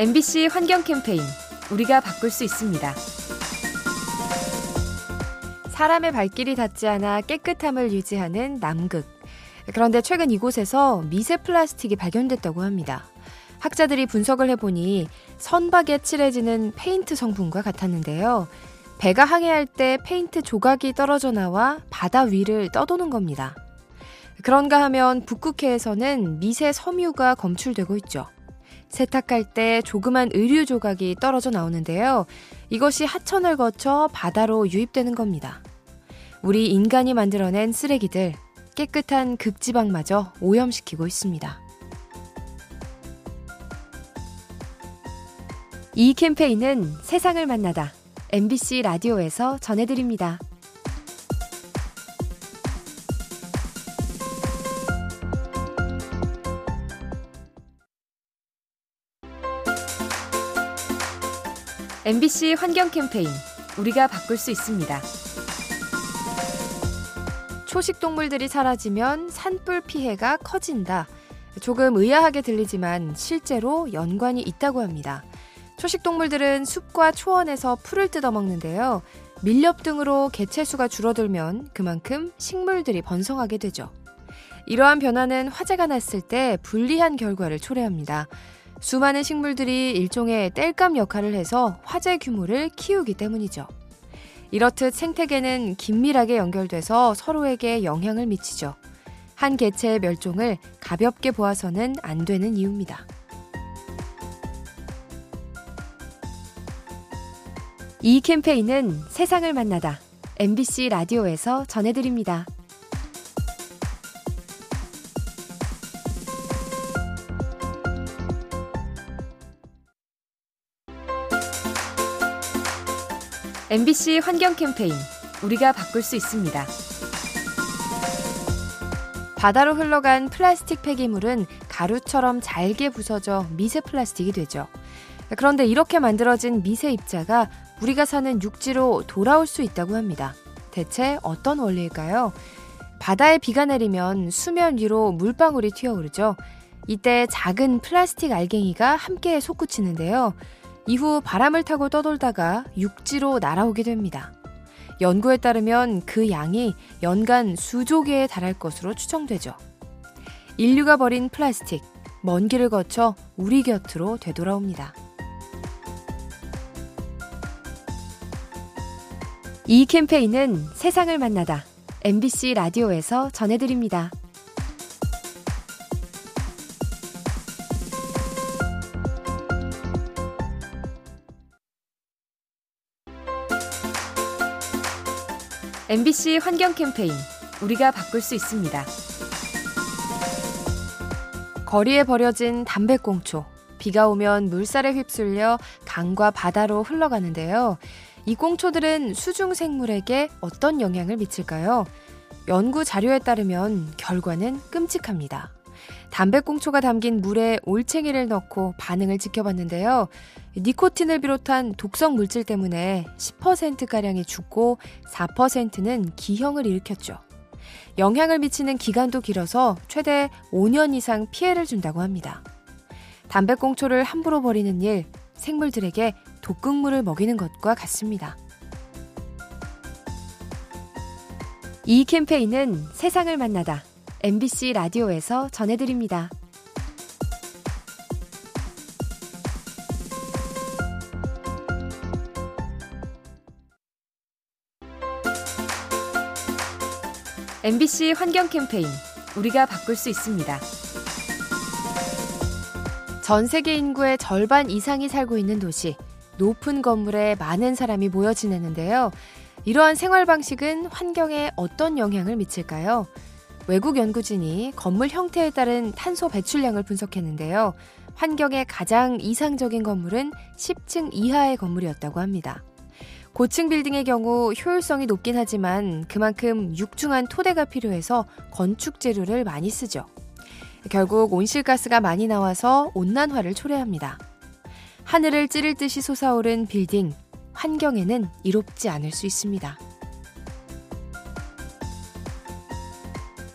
MBC 환경 캠페인 우리가 바꿀 수 있습니다. 사람의 발길이 닿지 않아 깨끗함을 유지하는 남극. 그런데 최근 이곳에서 미세 플라스틱이 발견됐다고 합니다. 학자들이 분석을 해보니 선박에 칠해지는 페인트 성분과 같았는데요. 배가 항해할 때 페인트 조각이 떨어져 나와 바다 위를 떠도는 겁니다. 그런가 하면 북극해에서는 미세 섬유가 검출되고 있죠. 세탁할 때 조그만 의류 조각이 떨어져 나오는데요. 이것이 하천을 거쳐 바다로 유입되는 겁니다. 우리 인간이 만들어낸 쓰레기들, 깨끗한 극지방마저 오염시키고 있습니다. 이 캠페인은 세상을 만나다 MBC 라디오에서 전해드립니다. MBC 환경 캠페인 우리가 바꿀 수 있습니다. 초식 동물들이 사라지면 산불 피해가 커진다. 조금 의아하게 들리지만 실제로 연관이 있다고 합니다. 초식 동물들은 숲과 초원에서 풀을 뜯어먹는데요. 밀렵 등으로 개체수가 줄어들면 그만큼 식물들이 번성하게 되죠. 이러한 변화는 화재가 났을 때 불리한 결과를 초래합니다. 수많은 식물들이 일종의 땔감 역할을 해서 화재 규모를 키우기 때문이죠. 이렇듯 생태계는 긴밀하게 연결돼서 서로에게 영향을 미치죠. 한 개체의 멸종을 가볍게 보아서는 안 되는 이유입니다. 이 캠페인은 세상을 만나다 MBC 라디오에서 전해드립니다. MBC 환경 캠페인 우리가 바꿀 수 있습니다. 바다로 흘러간 플라스틱 폐기물은 가루처럼 잘게 부서져 미세 플라스틱이 되죠. 그런데 이렇게 만들어진 미세 입자가 우리가 사는 육지로 돌아올 수 있다고 합니다. 대체 어떤 원리일까요? 바다에 비가 내리면 수면 위로 물방울이 튀어오르죠. 이때 작은 플라스틱 알갱이가 함께 솟구치는데요. 이후 바람을 타고 떠돌다가 육지로 날아오게 됩니다. 연구에 따르면 그 양이 연간 수조 개에 달할 것으로 추정되죠. 인류가 버린 플라스틱, 먼 길을 거쳐 우리 곁으로 되돌아옵니다. 이 캠페인은 세상을 만나다 MBC 라디오에서 전해드립니다. MBC 환경 캠페인 우리가 바꿀 수 있습니다. 거리에 버려진 담배꽁초. 비가 오면 물살에 휩쓸려 강과 바다로 흘러가는데요. 이 꽁초들은 수중 생물에게 어떤 영향을 미칠까요? 연구 자료에 따르면 결과는 끔찍합니다. 담배꽁초가 담긴 물에 올챙이를 넣고 반응을 지켜봤는데요. 니코틴을 비롯한 독성 물질 때문에 10%가량이 죽고 4%는 기형을 일으켰죠. 영향을 미치는 기간도 길어서 최대 5년 이상 피해를 준다고 합니다. 담배꽁초를 함부로 버리는 일, 생물들에게 독극물을 먹이는 것과 같습니다. 이 캠페인은 세상을 만나다 MBC 라디오에서 전해드립니다. MBC 환경 캠페인 우리가 바꿀 수 있습니다. 전 세계 인구의 절반 이상이 살고 있는 도시, 높은 건물에 많은 사람이 모여 지내는데요. 이러한 생활 방식은 환경에 어떤 영향을 미칠까요? 외국 연구진이 건물 형태에 따른 탄소 배출량을 분석했는데요. 환경에 가장 이상적인 건물은 10층 이하의 건물이었다고 합니다. 고층 빌딩의 경우 효율성이 높긴 하지만 그만큼 육중한 토대가 필요해서 건축 재료를 많이 쓰죠. 결국 온실가스가 많이 나와서 온난화를 초래합니다. 하늘을 찌를 듯이 솟아오른 빌딩, 환경에는 이롭지 않을 수 있습니다.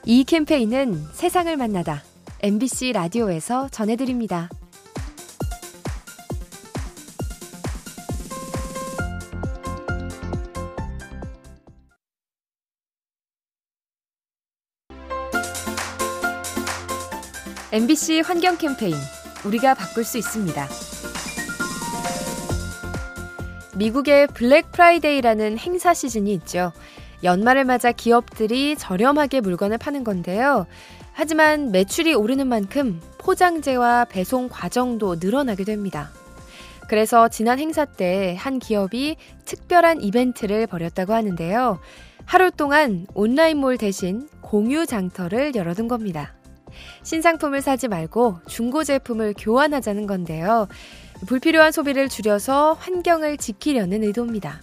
이 캠페인은 세상을 만나다 MBC 라디오에서 전해드립니다. MBC 환경 캠페인 우리가 바꿀 수 있습니다. 미국의 블랙 프라이데이라는 행사 시즌이 있죠. 연말을 맞아 기업들이 저렴하게 물건을 파는 건데요. 하지만 매출이 오르는 만큼 포장재와 배송 과정도 늘어나게 됩니다. 그래서 지난 행사 때 한 기업이 특별한 이벤트를 벌였다고 하는데요. 하루 동안 온라인몰 대신 공유 장터를 열어둔 겁니다. 신상품을 사지 말고 중고 제품을 교환하자는 건데요. 불필요한 소비를 줄여서 환경을 지키려는 의도입니다.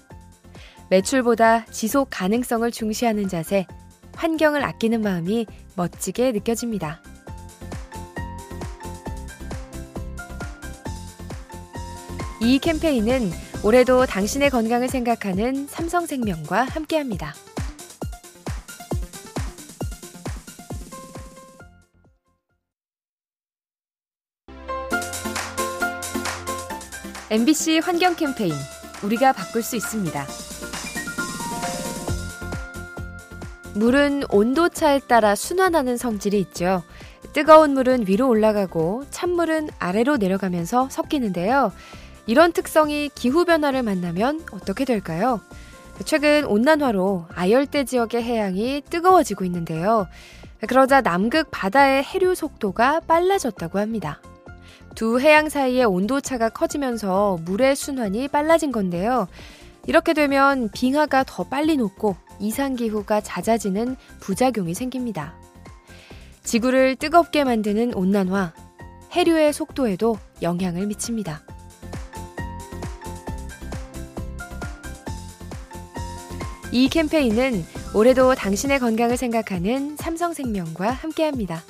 매출보다 지속 가능성을 중시하는 자세, 환경을 아끼는 마음이 멋지게 느껴집니다. 이 캠페인은 올해도 당신의 건강을 생각하는 삼성생명과 함께합니다. MBC 환경 캠페인 우리가 바꿀 수 있습니다. 물은 온도차에 따라 순환하는 성질이 있죠. 뜨거운 물은 위로 올라가고 찬물은 아래로 내려가면서 섞이는데요. 이런 특성이 기후변화를 만나면 어떻게 될까요? 최근 온난화로 아열대 지역의 해양이 뜨거워지고 있는데요. 그러자 남극 바다의 해류 속도가 빨라졌다고 합니다. 두 해양 사이의 온도차가 커지면서 물의 순환이 빨라진 건데요. 이렇게 되면 빙하가 더 빨리 녹고 이상기후가 잦아지는 부작용이 생깁니다. 지구를 뜨겁게 만드는 온난화, 해류의 속도에도 영향을 미칩니다. 이 캠페인은 올해도 당신의 건강을 생각하는 삼성생명과 함께합니다.